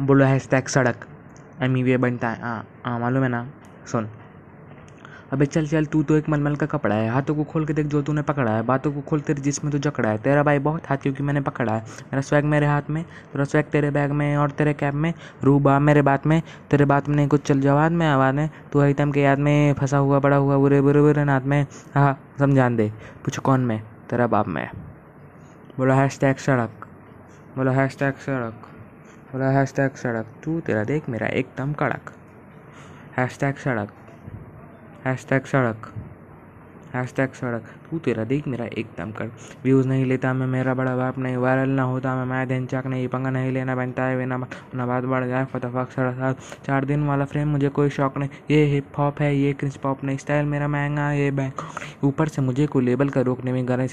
बोलो हैशटैग सड़क। एम ई वे बनता है। हाँ हाँ मालूम है ना? सुन। अबे चल चल, तू तो एक मलमल का कपड़ा है। हाथों को खोल के देख जो तूने पकड़ा है। बातों को खोल तेरे जिसमें तो जकड़ा है। तेरा भाई बहुत हाथ क्योंकि मैंने पकड़ा है। मेरा स्वैग मेरे हाथ में, तेरा स्वैग तेरे बैग में और तेरे कैब में। रूबा मेरे बात में, तेरे बात में नहीं, कुछ चल जवाब में, आवाज़ में। तू आइटम के याद में फंसा हुआ बड़ा हुआ, बुरे बुरे बुरे नाथ में। हाँ समझान दे। पूछ कौन में? तेरा बाप में। बोलो हैश टैग सड़क। बोलो हैश टैग सड़क। बोलो हैश टैग सड़क, तू तेरा देख मेरा एकदम कड़क। हैश टैग सड़क हैश टैग सड़क हैश टैग सड़क, तू तेरा देख मेरा एकदम कर व्यूज़ नहीं लेता मैं, मेरा बड़ा बाप नहीं, वायरल ना होता मैं मैं दिन चाक नहीं, पंगा नहीं लेना, बनता है बिना ना बात बढ़ जाए, फटाफट सड़ा चार दिन वाला फ्रेम, मुझे कोई शौक नहीं, ये हिप हॉप है, ये क्रिस पॉप नहीं स्टाइल मेरा महँगा ये बैंक ऊपर से मुझे कोई लेबल का रोकने में गरज